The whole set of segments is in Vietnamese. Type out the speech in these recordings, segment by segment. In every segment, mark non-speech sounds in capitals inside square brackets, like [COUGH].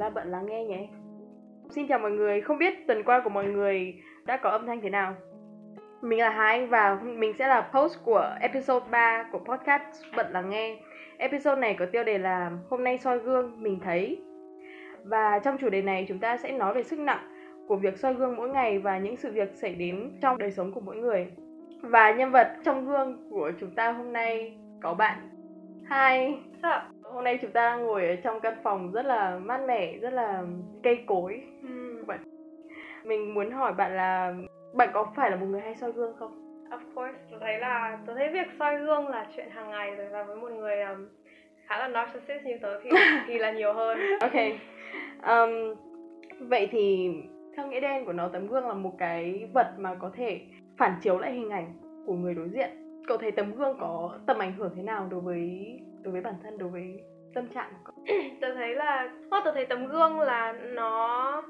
ta bận lắng nghe nhé. Xin chào mọi người, không biết tuần qua của mọi người đã có âm thanh thế nào? Mình là Hà Anh và mình sẽ là post của episode 3 của podcast Bận Lắng Nghe. Episode này có tiêu đề là Hôm nay soi gương mình thấy. Và trong chủ đề này chúng ta sẽ nói về sức nặng của việc soi gương mỗi ngày và những sự việc xảy đến trong đời sống của mỗi người. Và nhân vật trong gương của chúng ta hôm nay có bạn. Hi. Sao? Hôm nay chúng ta ngồi ở trong căn phòng rất là mát mẻ, rất là cây cối. Bạn. Mình muốn hỏi bạn là bạn có phải là một người hay soi gương không? Of course, tôi thấy là tôi thấy việc soi gương là chuyện hàng ngày rồi và với một người um, khá là narcissist như tớ thì [LAUGHS] thì là nhiều hơn. Ok. Um, vậy thì theo nghĩa đen của nó tấm gương là một cái vật mà có thể phản chiếu lại hình ảnh của người đối diện. Cậu thấy tấm gương có tầm ảnh hưởng thế nào đối với đối với bản thân, đối với tâm trạng của cậu? [CLEARS THROAT] Tôi thấy là, oh, tôi thấy tấm gương là nó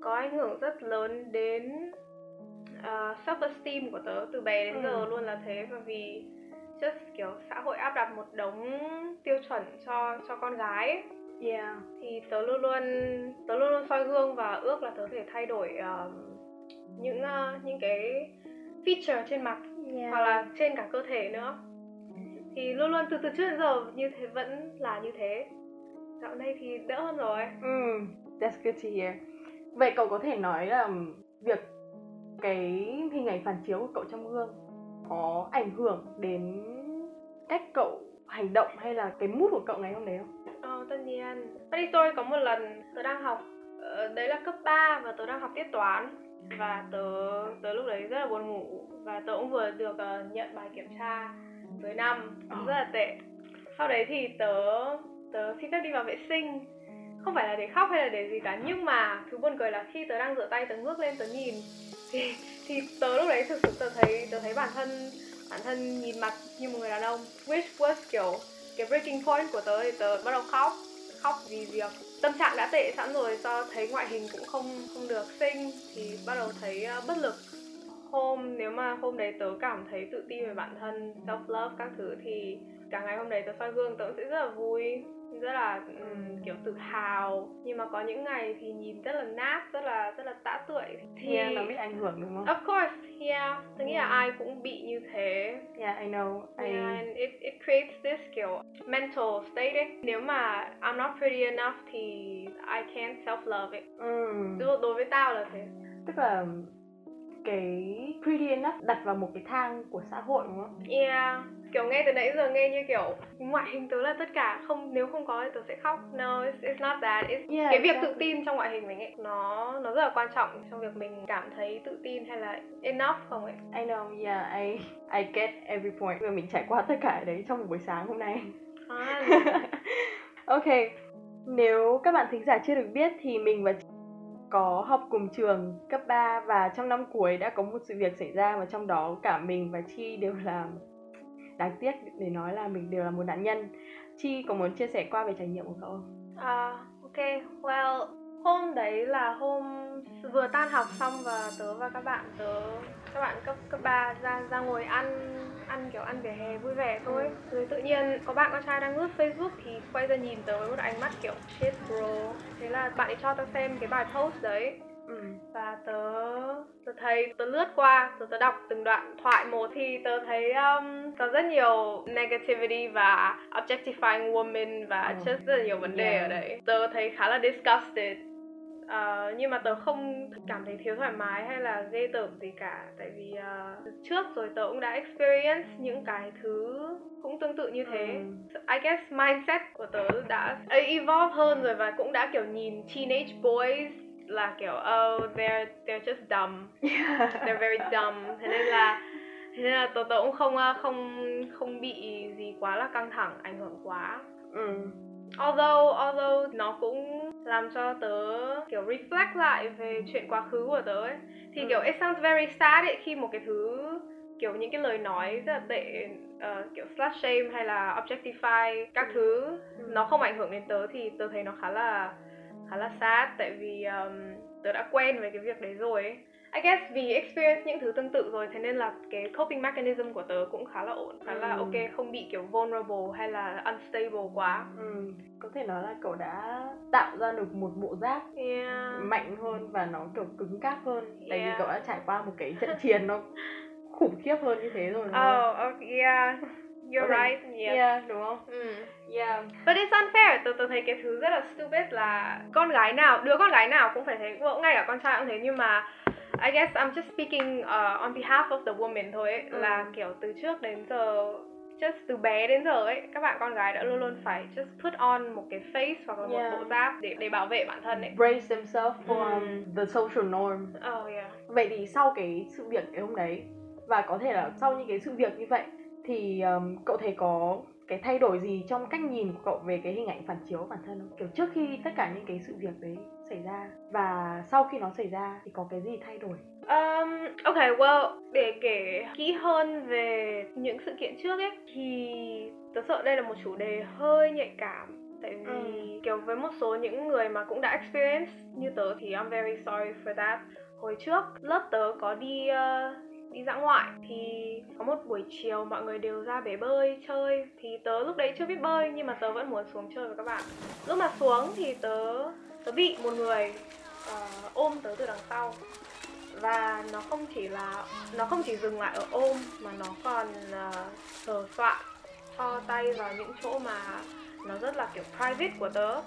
có ảnh hưởng rất lớn đến uh, self-esteem của tớ từ bé đến Ừ. giờ luôn là thế bởi vì just kiểu xã hội áp đặt một đống tiêu chuẩn cho cho con gái ấy. Yeah. thì tớ luôn luôn tớ luôn luôn soi gương và ước là tớ có thể thay đổi um, những uh, những cái feature trên mặt yeah. hoặc là trên cả cơ thể nữa thì luôn luôn từ từ trước đến giờ như thế vẫn là như thế. Dạo này thì đỡ hơn rồi. Mm, that's good to hear. Vậy cậu có thể nói là việc cái hình ảnh phản chiếu của cậu trong gương có ảnh hưởng đến cách cậu hành động hay là cái mood của cậu ngày hôm đấy không? ờ tất nhiên. Funny story có một lần tớ đang học ờ, đấy là cấp 3 và tớ đang học tiết toán. Và tớ tớ lúc đấy rất là buồn ngủ và tớ cũng vừa được ờ, nhận bài kiểm tra dưới năm. Ờ. rất là tệ. Sau đấy thì tớ tớ xin phép đi vào vệ sinh. Không phải là để khóc hay là để gì cả nhưng mà thứ buồn cười là khi tớ đang rửa tay tớ ngước lên tớ nhìn. [LAUGHS] Thì thì tớ lúc đấy thực sự tớ thấy tớ thấy bản thân bản thân nhìn mặt như một người đàn ông. Which was kiểu cái breaking point của tớ thì tớ bắt đầu khóc. Khóc vì việc tâm trạng đã tệ sẵn rồi do thấy ngoại hình cũng không không được xinh. Thì bắt đầu thấy ờ, bất lực hôm nếu mà hôm đấy tớ cảm thấy tự tin về bản thân self love các thứ thì cả ngày hôm đấy tớ soi gương tớ cũng sẽ rất là vui rất là ừm, kiểu tự hào nhưng mà có những ngày thì nhìn rất là nát rất là rất là tã tưởi thì Yeah, nó bị ảnh hưởng đúng không? of course yeah tôi nghĩ là ai cũng bị như thế Yeah, I know. I... And it, it creates this kiểu mental state ấy. Nếu mà I'm not pretty enough thì I can't self-love it. Mm. Đối, đối với tao là thế. Tức là cái pretty enough đặt vào một cái thang của xã hội đúng không? Yeah, kiểu nghe từ nãy giờ nghe như kiểu ngoại hình tớ là tất cả, không nếu không có thì tớ sẽ khóc. No, it's, it's not that. It's, Yeah, cái việc exactly. tự tin trong ngoại hình mình ấy, nó nó rất là quan trọng trong việc mình cảm thấy tự tin hay là enough không ấy. I know, yeah, I I get every point. Và mình trải qua tất cả đấy trong một buổi sáng hôm nay. À, [LAUGHS] ok, nếu các bạn thính giả chưa được biết thì mình và chị có học cùng trường cấp 3 và trong năm cuối đã có một sự việc xảy ra và trong đó cả mình và Chi đều là đáng tiếc để nói là mình đều là một nạn nhân. Chi có muốn chia sẻ qua về trải nghiệm của cậu không? À, ok, well, hôm đấy là hôm vừa tan học xong và tớ và các bạn tớ các bạn cấp cấp 3 ra ra ngồi ăn ăn kiểu ăn vỉa hè vui vẻ thôi. Rồi tự nhiên có bạn con trai đang lướt Facebook thì quay ra nhìn tớ với một ánh mắt kiểu shit bro. Thế là bạn ấy cho tớ xem cái bài post đấy Ừ. và tớ tớ thấy tớ lướt qua tớ, tớ đọc từng đoạn thoại một thì tớ thấy um, có rất nhiều negativity và objectifying women và just rất là nhiều vấn đề Yeah. ở đấy tớ thấy khá là disgusted Ờ, nhưng mà tớ không cảm thấy thiếu thoải mái hay là ghê tởm gì cả. Tại vì ờ, trước rồi tớ cũng đã experience những cái thứ cũng tương tự như thế. Ừ. I guess mindset của tớ đã evolve hơn rồi và cũng đã kiểu nhìn teenage boys là kiểu oh they're they're just dumb. [LAUGHS] They're very dumb. Thế nên là thế nên là tớ tớ cũng không ờ, không không bị gì quá là căng thẳng ảnh hưởng quá. Ừ. although although nó cũng làm cho tớ kiểu reflect lại về chuyện quá khứ của tớ ấy thì Ừ. kiểu it sounds very sad ấy khi một cái thứ kiểu những cái lời nói rất là tệ ờ, kiểu slut shame hay là objectify các Ừ. thứ Ừ. nó không ảnh hưởng đến tớ thì tớ thấy nó khá là khá là sad tại vì um, tớ đã quen với cái việc đấy rồi ấy I guess vì experience những thứ tương tự rồi thế nên là cái coping mechanism của tớ cũng khá là ổn. Khá là Ừ. ok không bị kiểu vulnerable hay là unstable quá. Ừ. có thể nói là cậu đã tạo ra được một bộ giáp yeah. mạnh hơn và nó kiểu cứng cáp hơn. Tại vì Yeah. cậu đã trải qua một cái trận chiến nó khủng khiếp hơn như thế rồi đúng không? oh, oh yeah. You're thể- right yes yeah đúng không? Ừ. yeah. But it's unfair, tớ, tớ thấy cái thứ rất là stupid là con gái nào, đứa con gái nào cũng phải thế, ngay cả con trai cũng thế nhưng mà I guess I'm just speaking uh, on behalf of the woman thôi ấy, Ừ. là kiểu từ trước đến giờ just từ bé đến giờ ấy các bạn con gái đã luôn luôn phải just put on một cái face hoặc là Yeah. một bộ giáp để để bảo vệ bản thân ấy. brace themselves for um, Ừ. the social norm Oh yeah. vậy thì sau cái sự việc ngày hôm đấy và có thể là sau những cái sự việc như vậy thì um, cậu thấy có cái thay đổi gì trong cách nhìn của cậu về cái hình ảnh phản chiếu bản thân không kiểu trước khi tất cả những cái sự việc đấy xảy ra và sau khi nó xảy ra thì có cái gì thay đổi Um, ok, well, để kể kỹ hơn về những sự kiện trước ấy thì tớ sợ đây là một chủ đề hơi nhạy cảm tại vì Ừ. kiểu với một số những người mà cũng đã experience như tớ thì I'm very sorry for that. Hồi trước lớp tớ có đi ờ, đi dã ngoại thì có một buổi chiều mọi người đều ra bể bơi chơi. Thì tớ lúc đấy chưa biết bơi nhưng mà tớ vẫn muốn xuống chơi với các bạn. Lúc mà xuống thì tớ tớ bị một người ờ, ôm tớ từ đằng sau. Và nó không chỉ là nó không chỉ dừng lại ở ôm mà nó còn uh, sờ soạn cho tay vào những chỗ mà nó rất là kiểu private của tớ.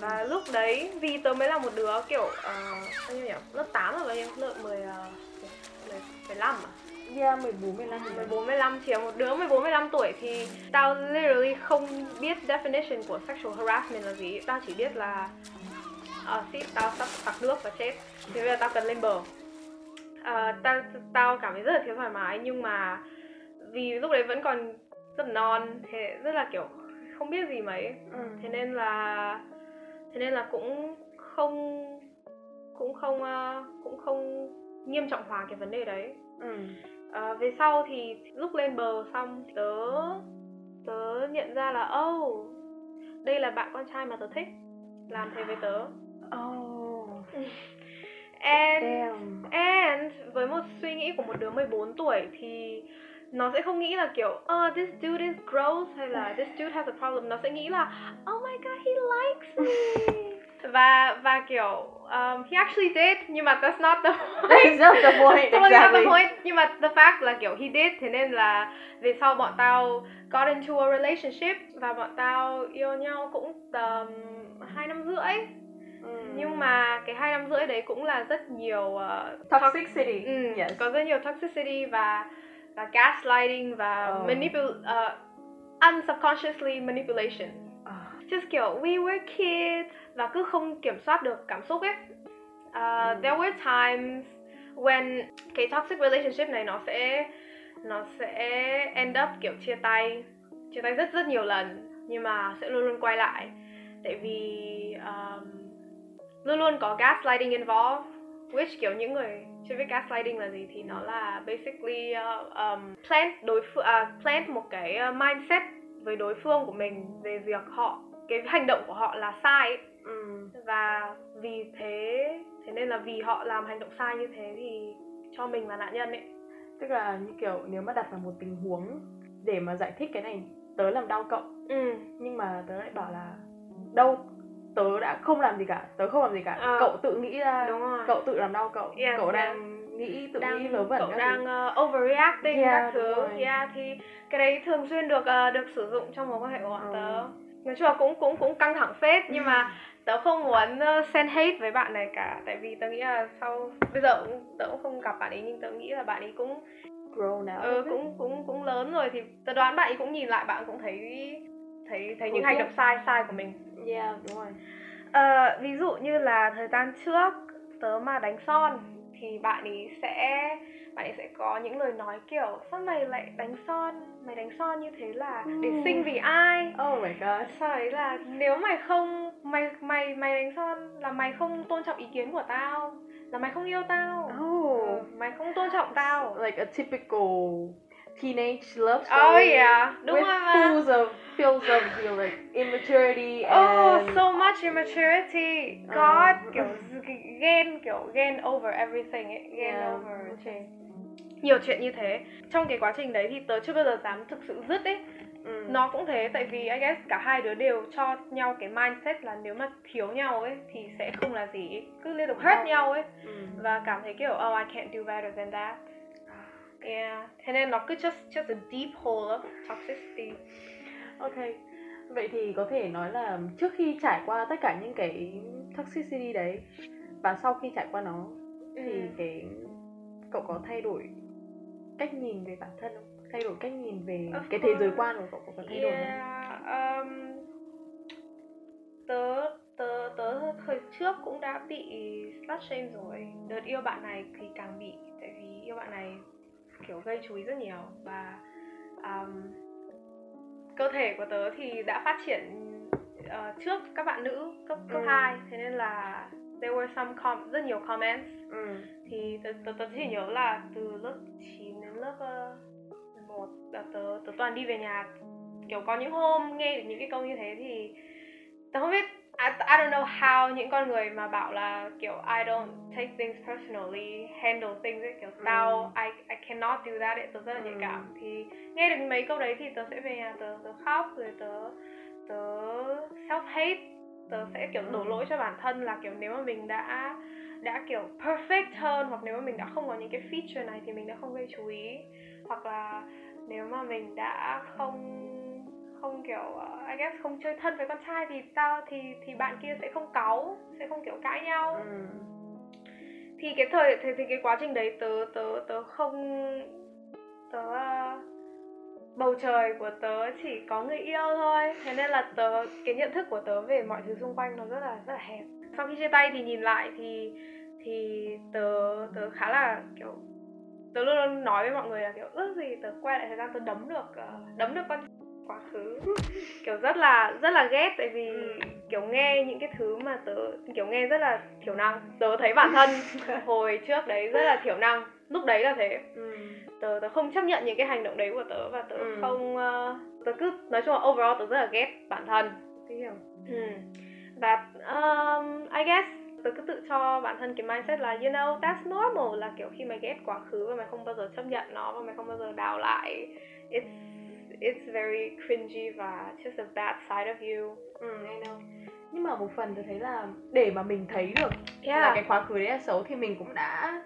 Và lúc đấy vì tớ mới là một đứa kiểu uh, bao nhiêu nhỉ? Lớp 8 là bao nhiêu? Lớp 10 uh, 10 15 à yeah 14 15 14 15 chỉ là một đứa 14 15 tuổi thì tao literally không biết definition của sexual harassment là gì. Tao chỉ biết là ờ shit tao sắp tặc nước và chết. Thì bây giờ tao cần lên bờ. Ờ, tao tao cảm thấy rất là thiếu thoải mái nhưng mà vì lúc đấy vẫn còn rất non thế rất là kiểu không biết gì mấy ừ. thế nên là thế nên là cũng không cũng không ờ, cũng không nghiêm trọng hóa cái vấn đề đấy. Ừ. À, về sau thì lúc lên bờ xong tớ tớ nhận ra là oh đây là bạn con trai mà tớ thích làm thế với tớ. Oh and damn. and với một suy nghĩ của một đứa 14 tuổi thì nó sẽ không nghĩ là kiểu oh this dude is gross hay là this dude has a problem. Nó sẽ nghĩ là oh my god he likes me. [LAUGHS] Và và kiểu um, he actually did nhưng mà that's not the point [LAUGHS] that's not the point Totally not the exactly point nhưng mà the fact là kiểu he did thế nên là về sau bọn tao got into a relationship và bọn tao yêu nhau cũng tầm hai năm rưỡi Ừ. nhưng mà cái hai năm rưỡi đấy cũng là rất nhiều uh, toxicity ừ, yes có rất nhiều toxicity và và gaslighting và Oh. manipul uh, unsubconsciously manipulation just kiểu we were kids và cứ không kiểm soát được cảm xúc ấy. Uh, there were times when cái toxic relationship này nó sẽ nó sẽ end up kiểu chia tay chia tay rất rất nhiều lần nhưng mà sẽ luôn luôn quay lại. Tại vì um, luôn luôn có gaslighting involved which kiểu những người chưa biết gaslighting là gì thì nó là basically uh, um, plant đối phương à, plant một cái uh, mindset với đối phương của mình về việc họ cái hành động của họ là sai ấy. ừ. và vì thế thế nên là vì họ làm hành động sai như thế thì cho mình là nạn nhân ấy tức là như kiểu nếu mà đặt vào một tình huống để mà giải thích cái này tớ làm đau cậu ừ nhưng mà tớ lại bảo là đâu tớ đã không làm gì cả tớ không làm gì cả Ờ. cậu tự nghĩ ra đúng rồi cậu tự làm đau cậu Yes, cậu yes. đang nghĩ tự nghĩ đang vớ vẩn cậu các đang uh, overreacting Yeah, các thứ yeah thì cái đấy thường xuyên được uh, được sử dụng trong mối quan hệ của bọn Ừ. tớ nói chung là cũng cũng cũng căng thẳng phết nhưng mà tớ không muốn uh, send hate với bạn này cả. Tại vì tớ nghĩ là sau bây giờ cũng, tớ cũng không gặp bạn ấy nhưng tớ nghĩ là bạn ấy cũng grow now ừ, cũng cũng cũng lớn rồi thì tớ đoán bạn ấy cũng nhìn lại bạn cũng thấy thấy thấy những hành động sai sai của mình. Yeah đúng rồi. Ờ, ví dụ như là thời gian trước tớ mà đánh son thì bạn ấy sẽ bạn ấy sẽ có những lời nói kiểu sao mày lại đánh son? Mày đánh son như thế là để Ừ. sinh vì ai? Oh my god sau đấy là nếu mày không mày mày mày đánh son là mày không tôn trọng ý kiến của tao là mày không yêu tao. Oh. Ừ, mày không tôn trọng tao. Like a typical teenage love Oh story yeah, đúng with rồi fools of feels of you know, like immaturity Oh, and so much immaturity. Ờ. God, kiểu g- ghen kiểu ghen over everything ấy, ghen Yeah, over okay. nhiều chuyện như thế. Trong cái quá trình đấy thì tớ chưa bao giờ dám thực sự dứt ấy. ừ. Nó cũng thế tại vì I guess cả hai đứa đều cho nhau cái mindset là nếu mà thiếu nhau ấy thì sẽ không là gì ấy. cứ liên tục hurt nhau ấy ừ. và cảm thấy kiểu oh I can't do better than that. Yeah, thế nên nó cứ just just a deep hole of toxicity. Ok. Vậy thì có thể nói là trước khi trải qua tất cả những cái toxicity đấy và sau khi trải qua nó thì Ừ. cái cậu có thay đổi cách nhìn về bản thân không? Thay đổi cách nhìn về Of cái thế giới course. quan của cậu có thay đổi không? Um, tớ tớ tớ thời trước cũng đã bị slut shame rồi đợt yêu bạn này thì càng bị tại vì yêu bạn này kiểu gây chú ý rất nhiều và um, cơ thể của tớ thì đã phát triển ờ, trước các bạn nữ cấp cấp Ừ. 2 thế nên là there were some com- rất nhiều comments Ừ. thì tớ, tớ, tớ chỉ nhớ là từ lớp 9 đến lớp uh, 1 là tớ, tớ toàn đi về nhà kiểu có những hôm nghe được những cái câu như thế thì tớ không biết I, I don't know how những con người mà bảo là kiểu I don't take things personally handle things ấy kiểu tao I, I cannot do that ấy tớ rất là nhạy Ừ. cảm thì nghe được mấy câu đấy thì tớ sẽ về nhà tớ tớ khóc rồi tớ tớ self hate tớ sẽ kiểu đổ Ừ. lỗi cho bản thân là kiểu nếu mà mình đã đã kiểu perfect hơn hoặc nếu mà mình đã không có những cái feature này thì mình đã không gây chú ý hoặc là nếu mà mình đã không không kiểu uh, I guess không chơi thân với con trai thì sao? Thì thì bạn kia sẽ không cáu sẽ không kiểu cãi nhau. Ừ. thì cái thời thì, thì cái quá trình đấy tớ tớ tớ không tớ uh, bầu trời của tớ chỉ có người yêu thôi. Thế nên là tớ cái nhận thức của tớ về mọi thứ xung quanh nó rất là rất là hẹp. Sau khi chia tay thì nhìn lại thì thì tớ tớ khá là kiểu tớ luôn luôn nói với mọi người là kiểu ước gì tớ quay lại thời gian tớ đấm được ờ, đấm được con quá khứ kiểu rất là rất là ghét tại vì Ừ. kiểu nghe những cái thứ mà tớ kiểu nghe rất là thiểu năng tớ thấy bản thân [LAUGHS] hồi trước đấy rất là thiểu năng lúc đấy là thế Ừ. tớ tớ không chấp nhận những cái hành động đấy của tớ và tớ Ừ. không ờ, tớ cứ nói chung là overall tớ rất là ghét bản thân hiểu. ừ. và um, I guess tớ cứ tự cho bản thân cái mindset là you know that's normal là kiểu khi mày ghét quá khứ và mày không bao giờ chấp nhận nó và mày không bao giờ đào lại it's it's very cringy và just a bad side of you Ừ, I know. Nhưng mà một phần tôi thấy là để mà mình thấy được là yeah cái quá khứ đấy là xấu thì mình cũng đã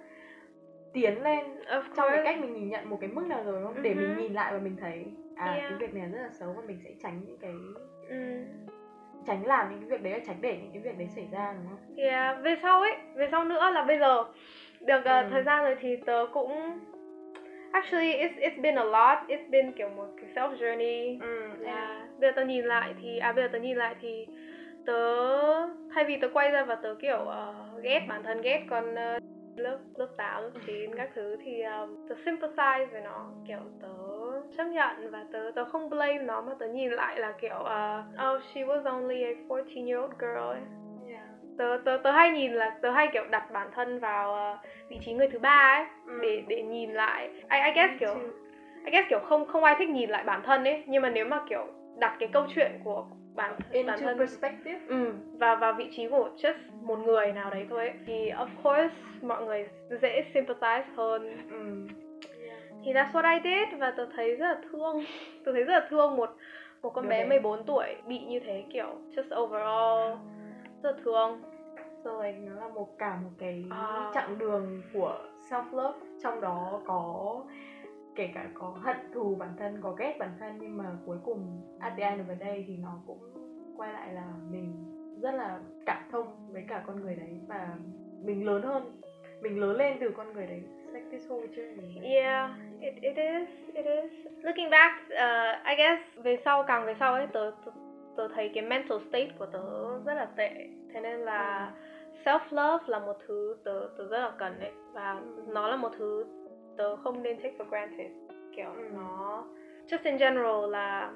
tiến lên of trong cái cách mình nhìn nhận một cái mức nào rồi không? Để mình Mhm. nhìn lại và mình thấy à Yeah. cái việc này rất là xấu và mình sẽ tránh những cái ừ. tránh làm những cái việc đấy và tránh để những cái việc đấy xảy ra đúng không? Yeah, về sau ấy, về sau nữa là bây giờ được uh, Ừ. thời gian rồi thì tớ cũng actually it's it's been a lot, it's been kiểu một cái self journey. Ừ, Yeah. Bây giờ tớ nhìn lại thì à bây giờ tớ nhìn lại thì tớ thay vì tớ quay ra và tớ kiểu ờ, ghét bản thân ghét con ờ, lớp lớp 8, lớp 9 các thứ thì um, tớ sympathize với nó kiểu tớ chấp nhận và tớ tớ không blame nó mà tớ nhìn lại là kiểu ờ, oh she was only a 14 year old girl ấy Yeah. tớ tớ tớ hay nhìn là tớ hay kiểu đặt bản thân vào ờ, vị trí người thứ ba ấy Ừ. để để nhìn lại I, I guess kiểu. I guess kiểu không không ai thích nhìn lại bản thân ấy nhưng mà nếu mà kiểu đặt cái câu chuyện của bản bản Into thân perspective. ừ, và vào vị trí của just một người nào đấy thôi ấy, thì of course mọi người dễ sympathize hơn Ừ. thì that's what I did và tớ thấy rất là thương [LAUGHS] tớ thấy rất là thương một một con Đứa bé bé. 14 tuổi bị như thế kiểu just overall rất là thương So like nó là một cả một cái À. chặng đường của self love trong đó có kể cả có hận thù bản thân có ghét bản thân nhưng mà cuối cùng at the end of the day thì nó cũng quay lại là mình rất là cảm thông với cả con người đấy và mình lớn hơn mình lớn lên từ con người đấy like this whole journey Yeah, it, it is, it is. Looking back, uh, I guess về sau càng về sau ấy tớ, tớ tớ thấy cái mental state của tớ rất là tệ. Thế nên là self love là một thứ tớ tớ rất là cần đấy và nó là một thứ tớ không nên take for granted. Kiểu nó just in general là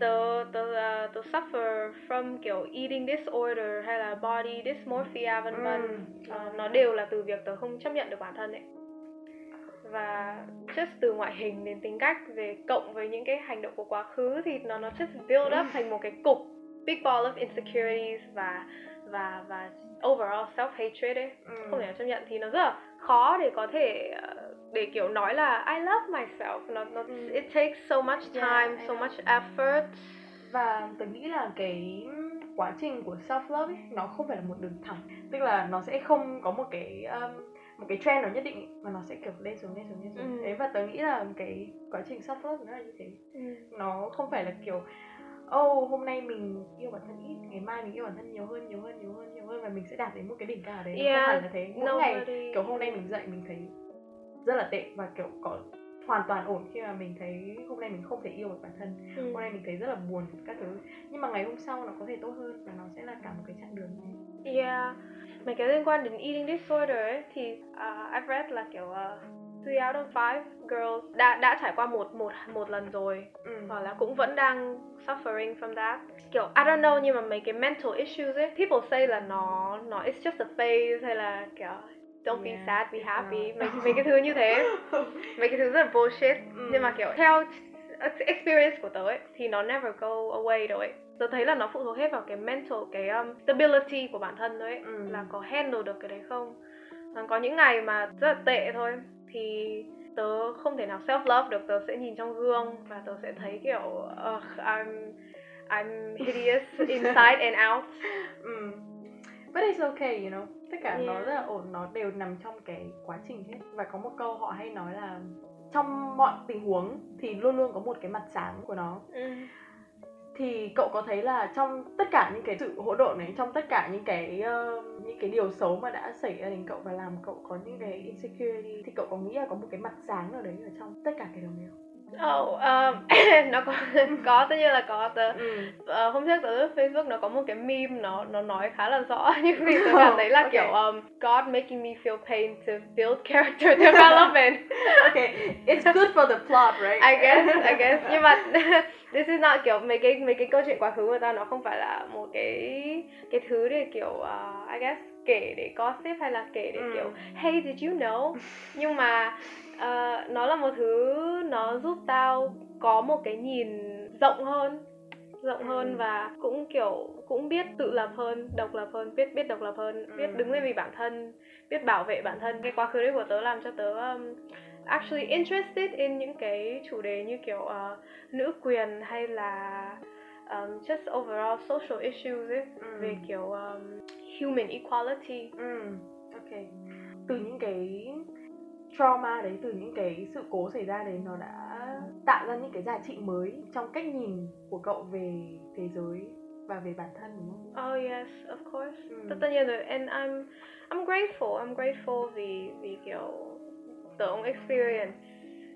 tớ tớ uh, tớ suffer from kiểu eating disorder hay là body dysmorphia vân vân. Ờ, nó đều là từ việc tớ không chấp nhận được bản thân ấy và just từ ngoại hình đến tính cách về cộng với những cái hành động của quá khứ thì nó nó just build up thành một cái cục big ball of insecurities và và và overall self hatred ấy. Ừ. không thể nào chấp nhận. Thì nó rất là khó để có thể ờ, để kiểu nói là I love myself. Nó nó Ừ. it takes so much Yeah, time I so much effort. Và tôi nghĩ là cái quá trình của self love ấy nó không phải là một đường thẳng. Tức là nó sẽ không có một cái um, một cái trend nào nhất định mà nó sẽ kiểu lên xuống lên xuống lên xuống. Ừ. thế và tôi nghĩ là cái quá trình self love nó là như thế. Ừ. nó không phải là kiểu oh hôm nay mình yêu bản thân ít ngày mai mình yêu bản thân nhiều hơn nhiều hơn nhiều hơn nhiều hơn và mình sẽ đạt đến một cái đỉnh cao đấy. Nó Yeah, không phải là thế. Mỗi ngày Nobody- kiểu hôm nay mình dậy mình thấy rất là tệ và kiểu có hoàn toàn ổn khi mà mình thấy hôm nay mình không thể yêu được bản thân. Ừ. hôm nay mình thấy rất là buồn các thứ. Nhưng mà ngày hôm sau nó có thể tốt hơn và nó sẽ là cả một cái chặng đường thế. Yeah, mấy cái liên quan đến eating disorder ấy thì uh, I've read là kiểu uh, three out of five girls đã đã trải qua một một một lần rồi. Ừ. hoặc là cũng vẫn đang suffering from that. Kiểu I don't know nhưng mà mấy cái mental issues ấy people say là nó nó it's just a phase hay là kiểu don't be Yeah, sad be happy. mấy mấy cái thứ như thế. [LAUGHS] Mấy cái thứ rất là bullshit. Ừ. nhưng mà kiểu theo experience của tớ ấy thì nó never go away đâu ấy tớ thấy là nó phụ thuộc hết vào cái mental cái um, stability của bản thân thôi ấy Ừ. là có handle được cái đấy không còn có những ngày mà rất là tệ thôi thì tớ không thể nào self love được tớ sẽ nhìn trong gương và tớ sẽ thấy kiểu uh, I'm I'm hideous [LAUGHS] inside and out ừ. but it's okay you know tất cả nó Yeah. rất là ổn nó đều nằm trong cái quá trình hết và có một câu họ hay nói là trong mọi tình huống thì luôn luôn có một cái mặt sáng của nó ừ thì cậu có thấy là trong tất cả những cái sự hỗn độn này trong tất cả những cái uh, những cái điều xấu mà đã xảy ra đến cậu và làm cậu có những cái insecurity thì cậu có nghĩ là có một cái mặt sáng nào đấy ở trong tất cả cái điều này không? Oh, um, [LAUGHS] nó có [LAUGHS] có tất nhiên là có tớ Ừ. Ờ, hôm trước tớ lướt Facebook nó có một cái meme nó nó nói khá là rõ [LAUGHS] nhưng vì tớ cảm thấy là Ok. kiểu um, God making me feel pain to build character development okay, it's good for the plot, right? I guess I guess nhưng mà this is not kiểu mấy cái mấy cái câu chuyện quá khứ của tao nó không phải là một cái cái thứ để kiểu uh, I guess kể để gossip hay là kể để Ừ. kiểu hey did you know nhưng mà uh, nó là một thứ nó giúp tao có một cái nhìn rộng hơn rộng Ừ. hơn và cũng kiểu cũng biết tự lập hơn độc lập hơn biết biết độc lập hơn biết Ừ. đứng lên vì bản thân biết bảo vệ bản thân cái quá khứ đấy của tớ làm cho tớ um, actually interested in những cái chủ đề như kiểu uh, nữ quyền hay là um, just overall social issues ấy Ừ. về kiểu um, human equality Ừ, ok. Từ những cái trauma đấy, từ những cái sự cố xảy ra đấy nó đã tạo ra những cái giá trị mới trong cách nhìn của cậu về thế giới và về bản thân đúng không? oh yes of course. Ừ. tất nhiên rồi. And I'm I'm grateful. I'm grateful vì vì kiểu tớ cũng experience.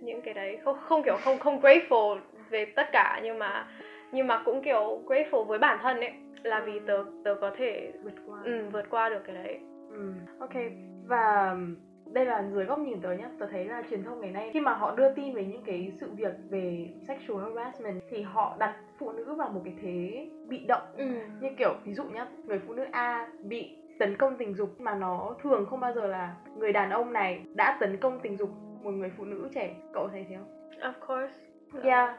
Những cái đấy. Không không kiểu không không grateful về tất cả nhưng mà nhưng mà cũng kiểu grateful với bản thân ấy. Là vì tớ tớ có thể Vượt qua. ừ, vượt qua được cái đấy. Ừ, ok. Và đây là dưới góc nhìn tớ nhé tớ thấy là truyền thông ngày nay khi mà họ đưa tin về những cái sự việc về sexual harassment thì họ đặt phụ nữ vào một cái thế bị động ừ. như kiểu ví dụ nhá người phụ nữ A bị tấn công tình dục mà nó thường không bao giờ là người đàn ông này đã tấn công tình dục một người phụ nữ trẻ cậu thấy thế không? of course Yeah.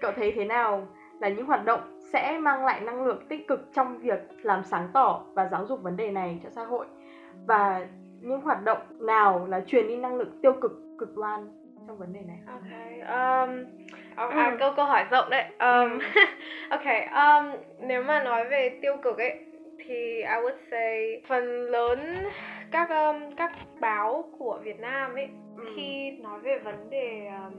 Cậu thấy thế nào là những hoạt động sẽ mang lại năng lượng tích cực trong việc làm sáng tỏ và giáo dục vấn đề này cho xã hội và những hoạt động nào là truyền đi năng lượng tiêu cực cực đoan trong vấn đề này? Okay. Um, à, Ừ. câu câu hỏi rộng đấy. Um, [LAUGHS] ok. Um, nếu mà nói về tiêu cực ấy thì I would say phần lớn các um, các báo của Việt Nam ấy Ừ. khi nói về vấn đề um,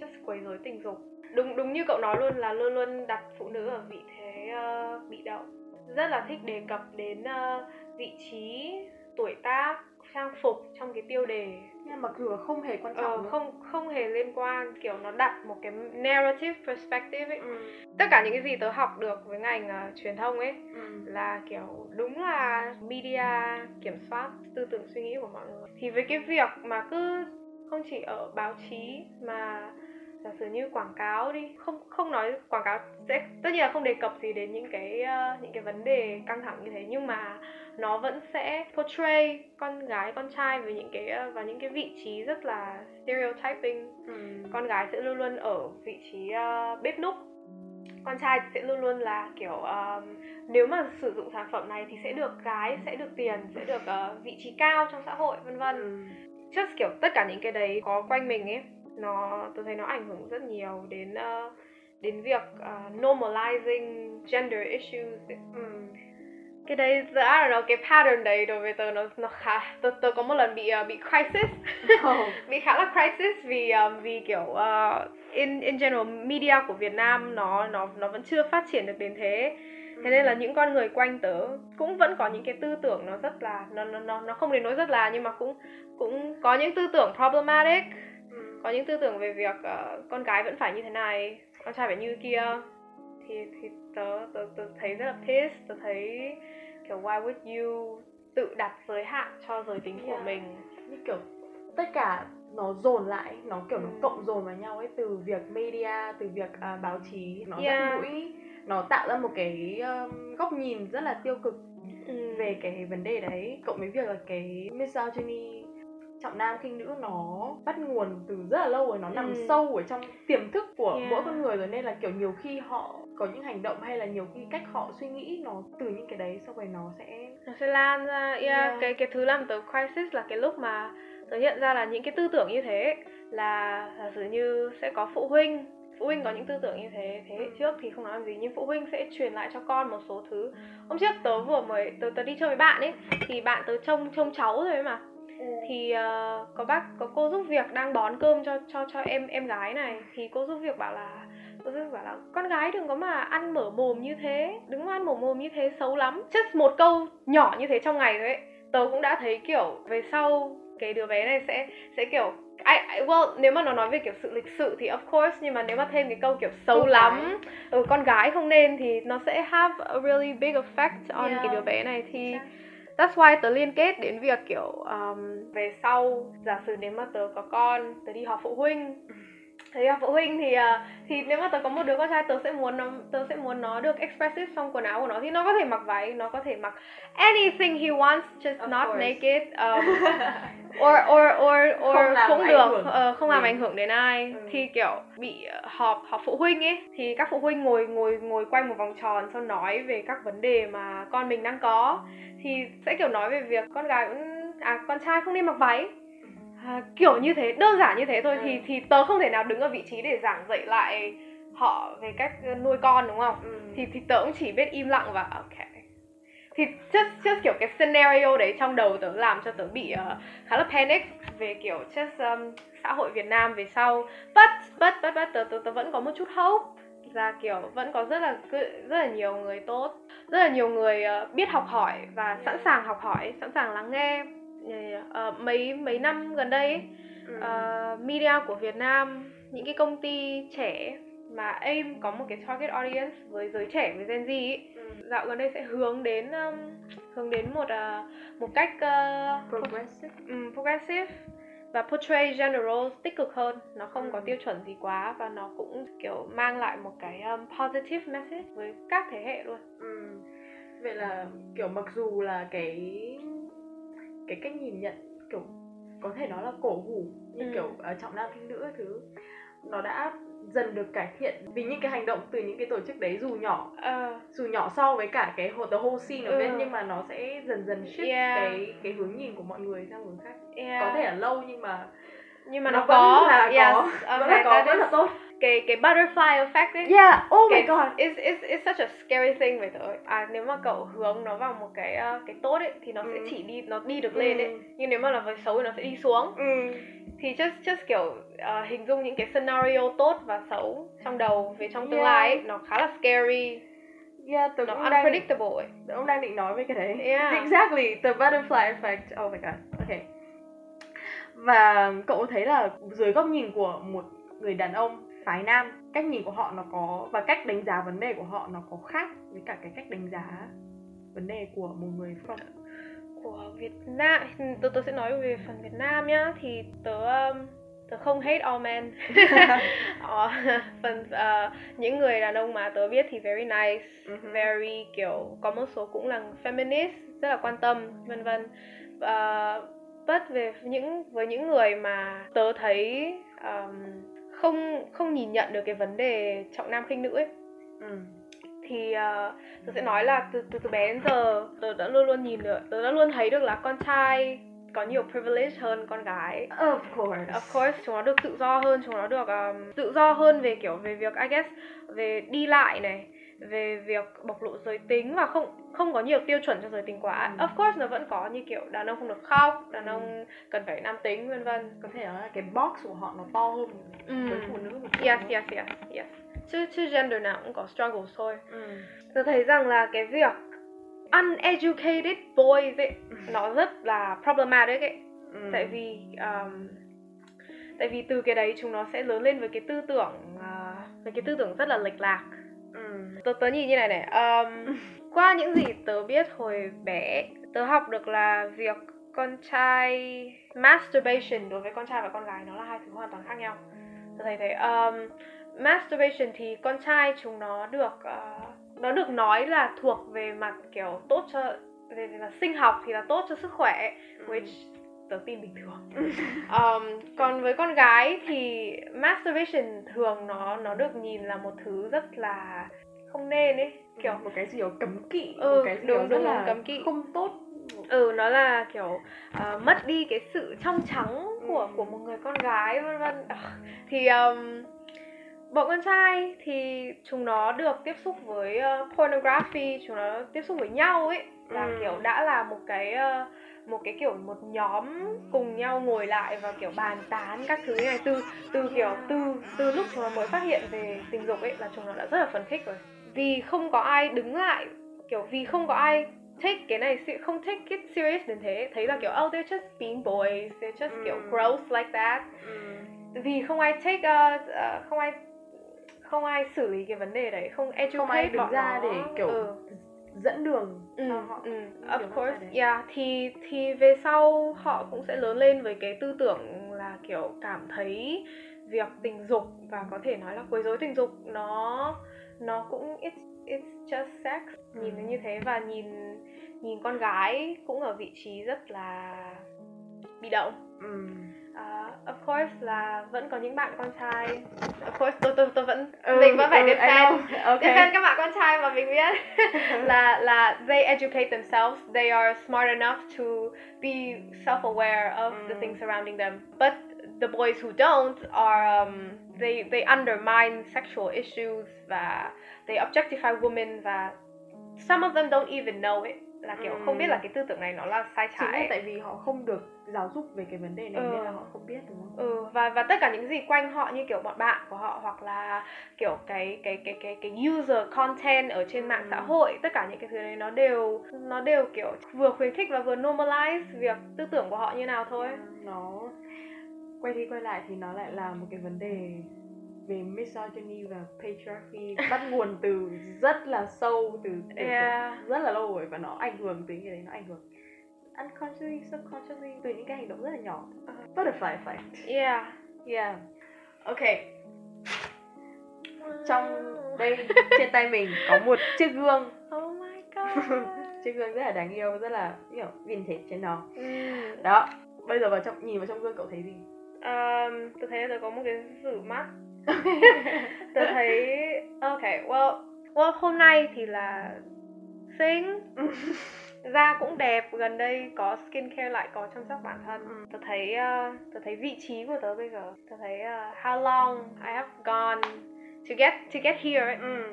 just quấy rối tình dục đúng đúng như cậu nói luôn là luôn luôn đặt phụ nữ ở vị thế uh, bị động rất là thích đề cập đến uh, vị trí tuổi tác trang phục trong cái tiêu đề Nhưng dù là không hề quan trọng Ờ, nữa. không không hề liên quan kiểu nó đặt một cái narrative perspective ấy Ừ. tất cả những cái gì tớ học được với ngành ờ, truyền thông ấy Ừ. là kiểu đúng là media kiểm soát tư tưởng suy nghĩ của mọi người thì với cái việc mà cứ không chỉ ở báo chí mà giả sử như quảng cáo đi không không nói quảng cáo sẽ tất nhiên là không đề cập gì đến những cái uh, những cái vấn đề căng thẳng như thế nhưng mà nó vẫn sẽ portray con gái con trai về những cái uh, vào những cái vị trí rất là stereotyping ừ. con gái sẽ luôn luôn ở vị trí uh, bếp núc con trai sẽ luôn luôn là kiểu uh, nếu mà sử dụng sản phẩm này thì sẽ được gái sẽ được tiền sẽ được uh, vị trí cao trong xã hội vân vân ừ. just kiểu tất cả những cái đấy có quanh mình ấy nó tôi thấy nó ảnh hưởng rất nhiều đến uh, đến việc uh, normalizing gender issues. Ừ. cái đấy I don't know cái pattern đấy đối với tớ nó nó khá tớ, tớ có một lần bị uh, bị crisis. [LAUGHS] Oh. [LAUGHS] bị khá là crisis vì um, vì kiểu uh, in in general media của Việt Nam nó nó nó vẫn chưa phát triển được đến thế. Thế nên là những con người quanh tớ cũng vẫn có những cái tư tưởng nó rất là nó nó nó không đến nỗi rất là nhưng mà cũng cũng có những tư tưởng problematic có những tư tưởng về việc uh, con gái vẫn phải như thế này con trai phải như kia thì thì tớ tớ, tớ thấy rất là pissed tớ thấy kiểu why would you tự đặt giới hạn cho giới tính yeah. của mình như kiểu tất cả nó dồn lại nó kiểu nó ừ. cộng dồn vào nhau ấy từ việc media từ việc uh, báo chí nó yeah. mũi nó tạo ra một cái um, góc nhìn rất là tiêu cực ừ. về cái vấn đề đấy cộng với việc là cái misogyny trọng nam khinh nữ nó bắt nguồn từ rất là lâu rồi nó nằm ừ. sâu ở trong tiềm thức của yeah. mỗi con người rồi nên là kiểu nhiều khi họ có những hành động hay là nhiều khi cách họ suy nghĩ nó từ những cái đấy xong rồi nó sẽ nó sẽ lan ra yeah, yeah. cái cái thứ làm tớ crisis là cái lúc mà tớ nhận ra là những cái tư tưởng như thế là giả sử như sẽ có phụ huynh phụ huynh có những tư tưởng như thế thế hệ trước thì không nói làm gì nhưng phụ huynh sẽ truyền lại cho con một số thứ hôm trước tớ vừa mới tớ tớ đi chơi với bạn ấy thì bạn tớ trông trông cháu rồi mà ừ. thì uh, có bác có cô giúp việc đang bón cơm cho cho cho em em gái này. Thì cô giúp việc bảo là cô giúp việc bảo là con gái đừng có mà ăn mở mồm như thế đứng ăn mở mồm như thế xấu lắm. Just một câu nhỏ như thế trong ngày thôi ấy. Tớ cũng đã thấy kiểu về sau cái đứa bé này sẽ sẽ kiểu I, I, well nếu mà nó nói về kiểu sự lịch sự thì of course nhưng mà nếu mà thêm cái câu kiểu xấu lắm ừ, con gái không nên thì nó sẽ have a really big effect on yeah. cái đứa bé này. Thì that's why tớ liên kết đến việc kiểu um, về sau giả sử nếu mà tớ có con tớ đi họp phụ huynh thấy phụ huynh thì uh, thì nếu mà tớ có một đứa con trai tớ sẽ muốn nó tớ sẽ muốn nó được expressive trong quần áo của nó. Thì nó có thể mặc váy nó có thể mặc anything he wants just of not course. naked um, [LAUGHS] or or or or không cũng được uh, không làm ảnh hưởng đến ai. Ừ. thì kiểu bị họp họp phụ huynh ấy thì các phụ huynh ngồi ngồi ngồi quanh một vòng tròn xong nói về các vấn đề mà con mình đang có. Thì sẽ kiểu nói về việc con gái à con trai không nên mặc váy à, kiểu như thế đơn giản như thế thôi ừ. thì thì tớ không thể nào đứng ở vị trí để giảng dạy lại họ về cách nuôi con đúng không ừ. thì thì tớ cũng chỉ biết im lặng và ok thì just just kiểu cái scenario đấy trong đầu tớ làm cho tớ bị uh, khá là panic về kiểu just um, xã hội Việt Nam về sau but but but but tớ tớ, tớ vẫn có một chút hope là kiểu vẫn có rất là rất là nhiều người tốt rất là nhiều người uh, biết học hỏi và sẵn sàng học hỏi sẵn sàng lắng nghe uh, mấy mấy năm gần đây uh, media của Việt Nam những cái công ty trẻ mà aim có một cái target audience với giới trẻ với Gen Z ý, ừ. dạo gần đây sẽ hướng đến um, hướng đến một uh, một cách uh, progressive um, progressive và portray gender roles tích cực hơn nó không ừ. có tiêu chuẩn gì quá và nó cũng kiểu mang lại một cái um, positive message với các thế hệ luôn ừ. vậy là kiểu mặc dù là cái cái cách nhìn nhận kiểu có thể nói là cổ hủ như ừ. kiểu uh, trọng nam khinh nữ thứ nó đã dần được cải thiện vì những cái hành động từ những cái tổ chức đấy dù nhỏ uh. dù nhỏ so với cả cái the whole scene ở ừ. bên nhưng mà nó sẽ dần dần shift yeah. cái cái hướng nhìn của mọi người sang hướng khác yeah. có thể là lâu nhưng mà nhưng mà nó, nó có là yes. có okay, vẫn là có rất là tốt cái cái butterfly effect ấy yeah oh cái, my god it's, it's, it's such a scary thing với tớ à nếu mà cậu hướng nó vào một cái uh, cái tốt ấy thì nó ừ. sẽ chỉ đi nó đi được lên ừ. ấy nhưng nếu mà là với xấu thì nó sẽ đi xuống ừ. thì just just kiểu uh, hình dung những cái scenario tốt và xấu trong đầu về trong tương yeah. lai ấy, nó khá là scary Yeah, tớ nó cũng unpredictable đang, ấy. Tớ cũng đang định nói về cái đấy. Yeah. Exactly, the butterfly effect. Oh my god. Okay. Và cậu thấy là dưới góc nhìn của một người đàn ông phái nam cách nhìn của họ nó có và cách đánh giá vấn đề của họ nó có khác với cả cái cách đánh giá vấn đề của một người không? Của Việt Nam tớ tớ sẽ nói về phần Việt Nam nhá. Thì tớ um, tớ không hate all men. [LAUGHS] Ờ, phần ờ, những người đàn ông mà tớ biết thì very nice Ừ. very kiểu có một số cũng là feminist rất là quan tâm vân vân. Uh, but về những với những người mà tớ thấy um, không không nhìn nhận được cái vấn đề trọng nam khinh nữ ấy Ừ. thì uh, tớ sẽ nói là từ từ từ bé đến giờ tớ đã luôn luôn nhìn được tớ đã luôn thấy được là con trai có nhiều privilege hơn con gái Of course. Of course, chúng nó được tự do hơn, chúng nó được um, tự do hơn về kiểu về việc I guess về đi lại này, về việc bộc lộ giới tính và không không có nhiều tiêu chuẩn cho giới tính quá. Ừ. Of course nó vẫn có như kiểu đàn ông không được khóc, đàn ông cần phải nam tính vân vân. Có thể là cái box của họ nó to hơn Ừ. với phụ nữ. Yes, yes, yes, yes. Chứ chứ gender nào cũng có struggles thôi. Ừ. Tôi thấy rằng là cái việc uneducated boys ấy nó rất là problematic ấy Ừ. tại vì um, tại vì từ cái đấy chúng nó sẽ lớn lên với cái tư tưởng uh, với cái tư tưởng rất là lệch lạc Ừ. tớ tớ nhìn như này này um, [LAUGHS] qua những gì tớ biết hồi bé tớ học được là việc con trai masturbation đối với con trai và con gái nó là hai thứ hoàn toàn khác nhau. Tớ thấy thế um, masturbation thì con trai chúng nó được uh, nó được nói là thuộc về mặt kiểu tốt cho về, về mặt sinh học thì là tốt cho sức khỏe which tớ tin bình thường [LAUGHS] um, còn với con gái thì masturbation thường nó nó được nhìn là một thứ rất là không nên ấy kiểu một cái gì đó cấm kỵ Ừ, một cái gì đúng, đó đúng, là cấm kỵ. không tốt ừ nó là kiểu uh, mất đi cái sự trong trắng của Ừ. của một người con gái vân vân Ờ, thì um, bọn con trai thì chúng nó được tiếp xúc với uh, pornography chúng nó tiếp xúc với nhau ấy là Ừ. kiểu đã là một cái uh, một cái kiểu một nhóm cùng nhau ngồi lại và kiểu bàn tán các thứ này từ từ kiểu từ từ lúc chúng nó mới phát hiện về tình dục ấy là chúng nó đã rất là phấn khích rồi vì không có ai đứng lại kiểu vì không có ai take cái này không take it serious đến thế thấy là kiểu oh they're just being boys they're just kiểu Ừ. gross like that ừ. vì không ai take uh, uh, không ai không ai xử lý cái vấn đề đấy không educate không ai đứng ra nó. để kiểu ừ. Dẫn đường Ừ, cho họ ừ, of course, yeah, thì thì về sau họ cũng sẽ lớn lên với cái tư tưởng là kiểu cảm thấy việc tình dục và có thể nói là quấy rối tình dục nó nó cũng it's it's just sex nhìn nó Ừ. như thế và nhìn nhìn con gái cũng ở vị trí rất là bị động ừ. Of course là vẫn có những bạn con trai of course tôi tôi tôi vẫn Ừ, mình vẫn phải ừ, defend know. [LAUGHS] Ok. defend các bạn con trai mà mình biết [LAUGHS] là là they educate themselves they are smart enough to be self-aware of the Mm. things surrounding them but the boys who don't are um, they they undermine sexual issues và they objectify women và some of them don't even know it là kiểu không biết là cái tư tưởng này nó là sai chính là trái. tại vì họ không được giáo dục về cái vấn đề này Ừ. nên là họ không biết đúng không? Ừ và và tất cả những gì quanh họ như kiểu bọn bạn của họ hoặc là kiểu cái cái cái cái cái user content ở trên mạng Ừ. xã hội tất cả những cái thứ đấy nó đều nó đều kiểu vừa khuyến khích và vừa normalize việc tư tưởng của họ như nào thôi. Nó quay đi quay lại thì nó lại là một cái vấn đề về misogyny và patriarchy bắt nguồn từ rất là sâu từ, từ Yeah. rất là lâu rồi và nó ảnh hưởng tới cái đấy nó ảnh hưởng unconsciously subconsciously từ những cái hành động rất là nhỏ. Butterfly effect yeah. Yeah. Ok. Trong đây trên tay mình có một chiếc gương. Oh my god. [LAUGHS] Chiếc gương rất là đáng yêu rất là kiểu vintage trên nó. Ừm. đó bây giờ vào trong nhìn vào trong gương cậu thấy gì? Um, tôi thấy tôi có một cái rử mắt [LAUGHS] tôi thấy ok well well hôm nay thì là xinh. [LAUGHS] Da cũng đẹp gần đây có skincare lại có chăm sóc bản thân. Ừ. tôi thấy uh, tôi thấy vị trí của tớ bây giờ. Tôi thấy uh, how long I have gone to get to get here. Ừ.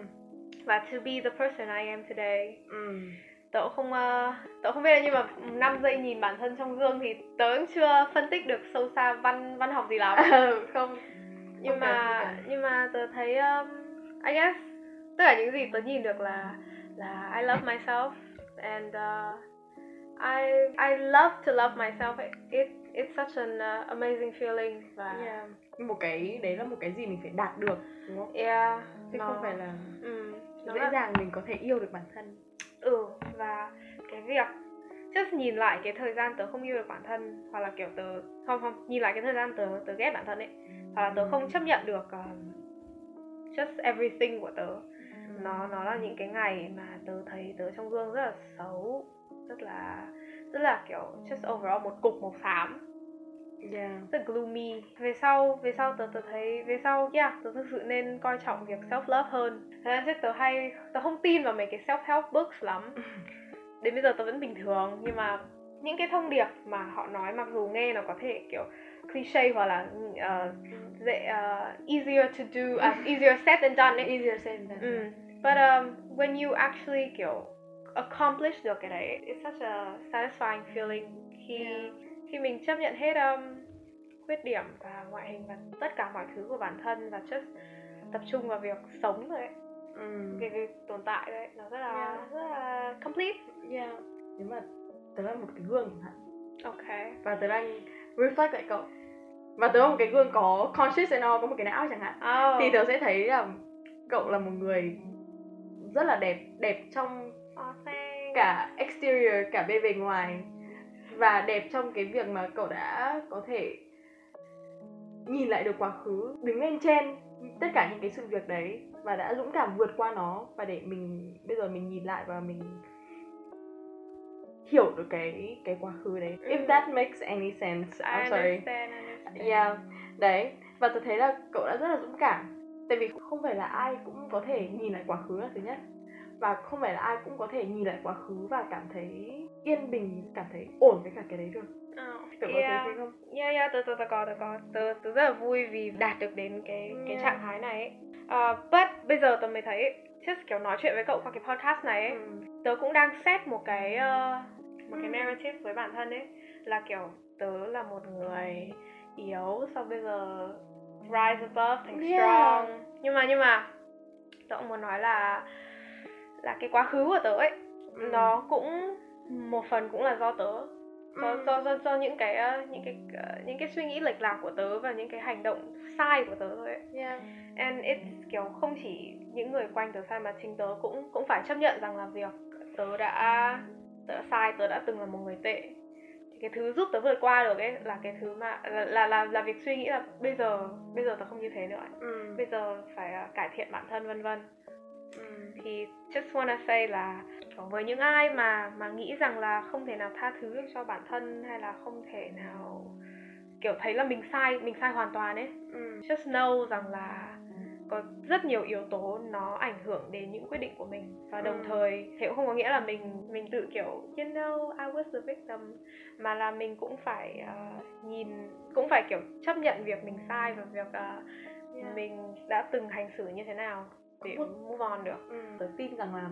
Và to be the person I am today. Ừ. Tớ cũng không uh, tớ không biết nhưng mà 5 giây nhìn bản thân trong gương thì tớ cũng chưa phân tích được sâu xa văn văn học gì lắm. Ừ, không nhưng mà nhưng mà tớ thấy um, I guess tất cả những gì tớ nhìn được là là I love myself and uh, I I love to love myself. It, it it's such an uh, amazing feeling và yeah. một cái đấy là một cái gì mình phải đạt được đúng không? Yeah chứ nó- không phải là ừ, dễ là- dàng mình có thể yêu được bản thân. Ừ và cái việc just nhìn lại cái thời gian tớ không yêu được bản thân hoặc là kiểu tớ không không nhìn lại cái thời gian tớ tớ ghét bản thân ấy. Hoặc là tớ không chấp nhận được um, just everything của tớ. Nó nó là những cái ngày mà tớ thấy tớ trong gương rất là xấu rất là rất là kiểu just overall một cục màu xám. Yeah. rất gloomy. Về sau về sau tớ tớ thấy về sau yeah tớ thực sự nên coi trọng việc self love hơn thế nên tớ hay tớ không tin vào mấy cái self help books lắm [LAUGHS] đến bây giờ tớ vẫn bình thường nhưng mà những cái thông điệp mà họ nói mặc dù nghe nó có thể kiểu cliché hoặc là uh, dễ uh, easier to do uh, easier said than done ấy easier said than done ừ. but um, when you actually kiểu accomplish được cái đấy it's such a satisfying feeling khi Yeah. khi mình chấp nhận hết um, khuyết điểm và ngoại hình và tất cả mọi thứ của bản thân và just tập trung vào việc sống rồi ấy ừ. cái, cái tồn tại đấy nó rất là Yeah. rất là complete yeah. nếu mà tớ là một cái gương chẳng hạn ok và tớ đang reflect lại cậu và tớ là một cái gương có conscious and all có một cái não chẳng hạn oh. thì tớ sẽ thấy là cậu là một người rất là đẹp đẹp trong oh, cả exterior cả bên bề ngoài và đẹp trong cái việc mà cậu đã có thể nhìn lại được quá khứ đứng lên trên tất cả những cái sự việc đấy và đã dũng cảm vượt qua nó và để mình bây giờ mình nhìn lại và mình hiểu được cái cái quá khứ đấy. If Ừ. that makes any sense I I'm sorry. understand, I understand. Yeah, đấy. Và tôi thấy là cậu đã rất là dũng cảm. Tại vì không phải là ai cũng có thể nhìn lại quá khứ là thứ nhất Và không phải là ai cũng có thể nhìn lại quá khứ và cảm thấy yên bình, cảm thấy ổn với cả cái đấy được Cậu có yeah. thế không? Yeah, yeah, tớ, tớ, tớ có, tớ có tớ, tớ rất là vui vì đạt được đến cái cái Yeah. trạng thái này ấy. Uh, but bây giờ tớ mới thấy just kiểu nói chuyện với cậu qua cái podcast này ấy, Ừ. tớ cũng đang set một cái uh, một cái Ừ. narrative với bản thân ấy là kiểu tớ là một người yếu sau bây giờ rise above thành Yeah. strong nhưng mà nhưng mà tớ cũng muốn nói là là cái quá khứ của tớ ấy Ừ. nó cũng một phần cũng là do tớ do, Ừ. do, do, do những cái ờ, những cái ờ, những cái suy nghĩ lệch lạc của tớ và những cái hành động sai của tớ thôi ấy. Yeah. and it's kiểu không chỉ những người quanh tớ sai mà chính tớ cũng cũng phải chấp nhận rằng là việc tớ đã tớ đã sai tớ đã từng là một người tệ thì cái thứ giúp tớ vượt qua được ấy là cái thứ mà là là là, là việc suy nghĩ là bây giờ bây giờ tớ không như thế nữa Ừ. bây giờ phải ờ, cải thiện bản thân vân vân. Thì just wanna say là với những ai mà mà nghĩ rằng là không thể nào tha thứ được cho bản thân hay là không thể nào kiểu thấy là mình sai mình sai hoàn toàn ấy Ừ. just know rằng là có rất nhiều yếu tố nó ảnh hưởng đến những quyết định của mình và đồng Ừ. thời thế cũng không có nghĩa là mình mình tự kiểu you know I was the victim mà là mình cũng phải ờ, nhìn cũng phải kiểu chấp nhận việc mình sai và việc ờ, Yeah. mình đã từng hành xử như thế nào để move on được Ừ. Tớ tin rằng là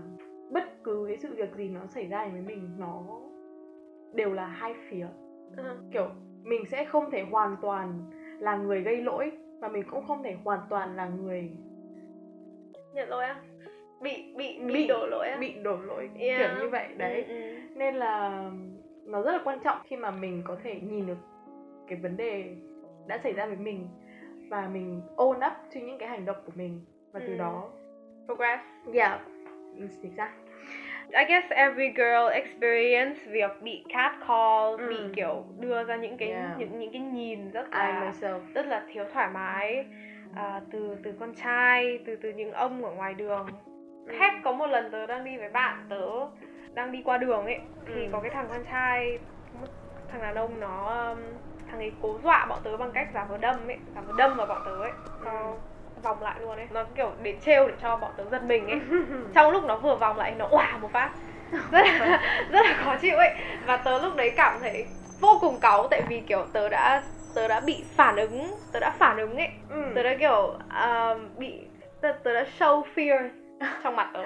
bất cứ cái sự việc gì nó xảy ra với mình nó đều là hai phía Ừ. kiểu mình sẽ không thể hoàn toàn là người gây lỗi và mình cũng không thể hoàn toàn là người nhận lỗi á bị bị bị, Bị- đổ lỗi á bị đổ lỗi Yeah. kiểu như vậy đấy Ừ, ừ. nên là nó rất là quan trọng khi mà mình có thể nhìn được cái vấn đề đã xảy ra với mình và mình own up cho những cái hành động của mình và từ Ừ. đó progress yeah chính xác I guess every girl experience việc bị catcall, Ừ. bị kiểu đưa ra những cái Yeah. những những cái nhìn rất là rất là thiếu thoải mái à, từ từ con trai, từ từ những ông ở ngoài đường. Ừ. Heck có một lần tớ đang đi với bạn tớ đang đi qua đường ấy thì Ừ. có cái thằng con trai thằng đàn ông nó um, thằng ấy cố dọa bọn tớ bằng cách giả vờ đâm ấy, giả vờ đâm vào bọn tớ ấy. Sau vòng lại luôn ấy. Nó kiểu để trêu để cho bọn tớ giật mình ấy. [LAUGHS] Trong lúc nó vừa vòng lại nó òa một phát. Rất là [LAUGHS] rất là khó chịu ấy. Và tớ lúc đấy cảm thấy vô cùng cáu tại vì kiểu tớ đã tớ đã bị phản ứng tớ đã phản ứng ấy. Ừ. tớ đã kiểu um, bị tớ, tớ đã show fear trong mặt tớ.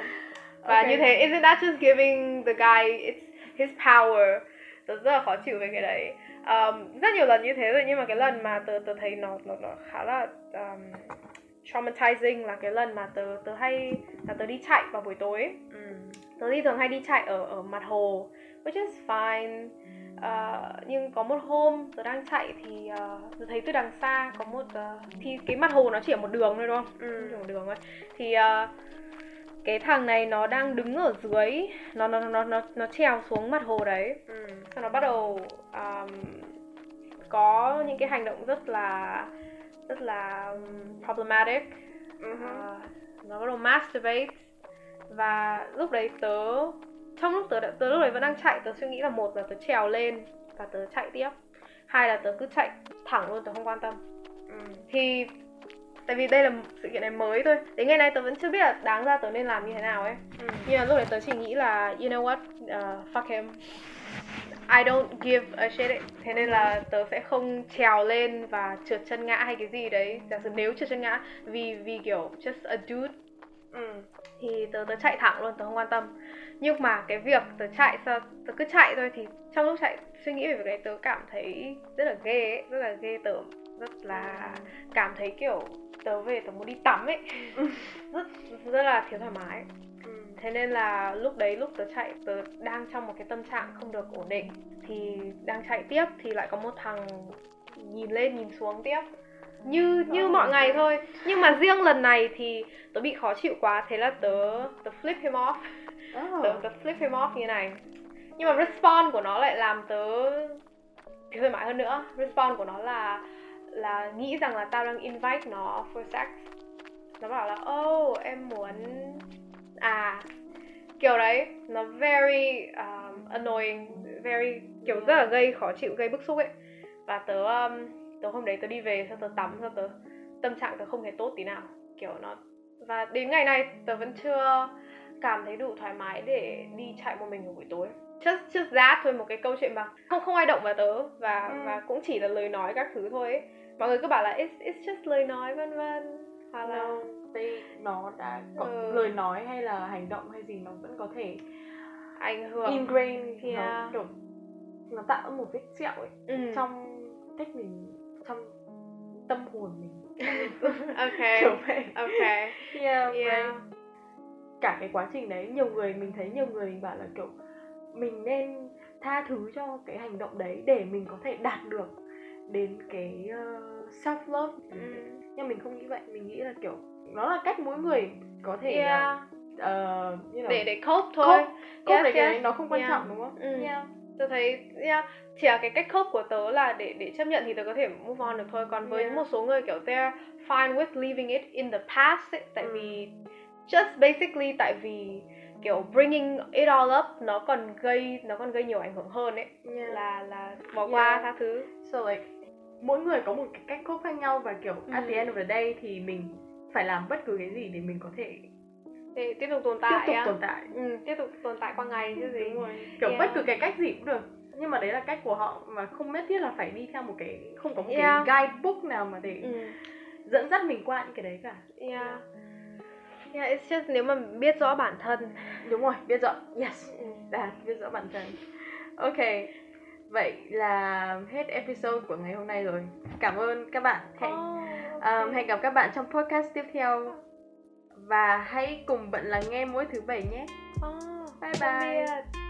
Và Ok. như thế isn't that just giving the guy it's his power? Tớ rất là khó chịu về cái đấy. Um, rất nhiều lần như thế rồi nhưng mà cái lần mà tớ tớ thấy nó nó, nó khá là um, traumatizing là cái lần mà tớ tớ hay là tớ đi chạy vào buổi tối ấy. Ừ. tớ đi thường hay đi chạy ở ở mặt hồ which is fine Ờ, nhưng có một hôm tớ đang chạy thì uh, tớ thấy từ đằng xa có một ờ, thì cái mặt hồ nó chỉ ở một đường thôi đúng không Ừ. chỉ một đường thôi thì ờ, cái thằng này nó đang đứng ở dưới nó nó nó nó nó trèo xuống mặt hồ đấy ừ. sau nó bắt đầu um, có những cái hành động rất là rất là um, problematic. Hứ. Ờ, nó bắt đầu masturbate. Và lúc đấy tớ trong lúc tớ đã- tớ lúc đấy vẫn đang chạy tớ suy nghĩ là một là tớ trèo lên và tớ chạy tiếp. Hai là tớ cứ chạy thẳng luôn tớ không quan tâm. Ừ. thì tại vì đây là sự kiện này mới thôi. Đến ngày nay tớ vẫn chưa biết là đáng ra tớ nên làm như thế nào ấy. Ừ. nhưng mà lúc đấy tớ chỉ nghĩ là you know what uh, fuck him I don't give a shit ấy. Thế nên là tớ sẽ không trèo lên và trượt chân ngã hay cái gì đấy Giả sử nếu trượt chân ngã vì vì kiểu just a dude Ừ. thì tớ tớ chạy thẳng luôn tớ không quan tâm nhưng mà cái việc tớ chạy sao tớ cứ chạy thôi thì trong lúc chạy suy nghĩ về việc đấy tớ cảm thấy rất là ghê ấy, rất là ghê tởm rất là cảm thấy kiểu tớ về tớ muốn đi tắm ấy rất [LAUGHS] rất là thiếu thoải mái Ừ. thế nên là lúc đấy lúc tớ chạy tớ đang trong một cái tâm trạng không được ổn định. Thì đang chạy tiếp thì lại có một thằng nhìn lên nhìn xuống tiếp. Như như Oh mọi ngày thôi. Nhưng mà riêng lần này thì tớ bị khó chịu quá. Thế là tớ tớ flip him off. Oh. tớ tớ flip him off như này. Nhưng mà respawn của nó lại làm tớ thoải mái hơn nữa. Respawn của nó là là nghĩ rằng là tao đang invite nó for sex. Nó bảo là oh em muốn à kiểu đấy nó very um, annoying very kiểu rất là gây khó chịu gây bức xúc ấy. Và tớ um, tớ hôm đấy tớ đi về sau tớ tắm sau tớ tâm trạng tớ không hề tốt tí nào kiểu nó. Và đến ngày nay tớ vẫn chưa cảm thấy đủ thoải mái để đi chạy một mình vào buổi tối. Just just that thôi một cái câu chuyện mà không không ai động vào tớ và Ừ. và cũng chỉ là lời nói các thứ thôi ấy. mọi người cứ bảo là it's it's just lời nói vân vân. Hoặc là No, đây nó đã có Ừ. lời nói hay là hành động hay gì nó vẫn có thể ảnh hưởng ingrain Yeah. nó kiểu nó tạo một vết sẹo ấy ừ. trong cách mình trong tâm hồn mình [LAUGHS] ok [LAUGHS] kiểu vậy ok yeah, yeah right. cả cái quá trình đấy nhiều người mình thấy nhiều người bảo là kiểu mình nên tha thứ cho cái hành động đấy để mình có thể đạt được đến cái uh, self love ừ. nhưng mình không nghĩ vậy mình nghĩ là kiểu nó là cách mỗi người có thể yeah. uh, uh, you know, để để cope thôi cope cope Yes, để cái đấy nó không quan Yeah. trọng đúng không Ừ. yeah. tôi thấy yeah, chỉ là cái cách cope của tớ là để để chấp nhận thì tớ có thể move on được thôi còn với Yeah. một số người kiểu they're fine with leaving it in the past ấy, tại Ừ. vì just basically tại vì kiểu bringing it all up nó còn gây nó còn gây nhiều ảnh hưởng hơn ấy Yeah. là là bỏ qua Yeah. tha thứ So like mỗi người có một cái cách cope khác nhau và kiểu at Ừ. the end of the day thì mình phải làm bất cứ cái gì để mình có thể để tiếp tục tồn tiếp tại tục á. tồn tại. ừ, tiếp tục tồn tại qua ngày chứ gì Đúng rồi. Kiểu Yeah. bất cứ cái cách gì cũng được. Nhưng mà đấy là cách của họ mà không nhất thiết là phải đi theo một cái không có một Yeah. cái guidebook nào mà để ừ. dẫn dắt mình qua những cái đấy cả. yeah yeah it's just nếu mà biết rõ bản thân Đúng rồi, biết rõ. Yes. ừ. Đã biết rõ bản thân. Ok. Vậy là hết episode của ngày hôm nay rồi. Cảm ơn các bạn. Hẹn Oh, Um, hẹn gặp các bạn trong podcast tiếp theo và hãy cùng bận lắng nghe mỗi thứ bảy nhé. oh, Bye bye.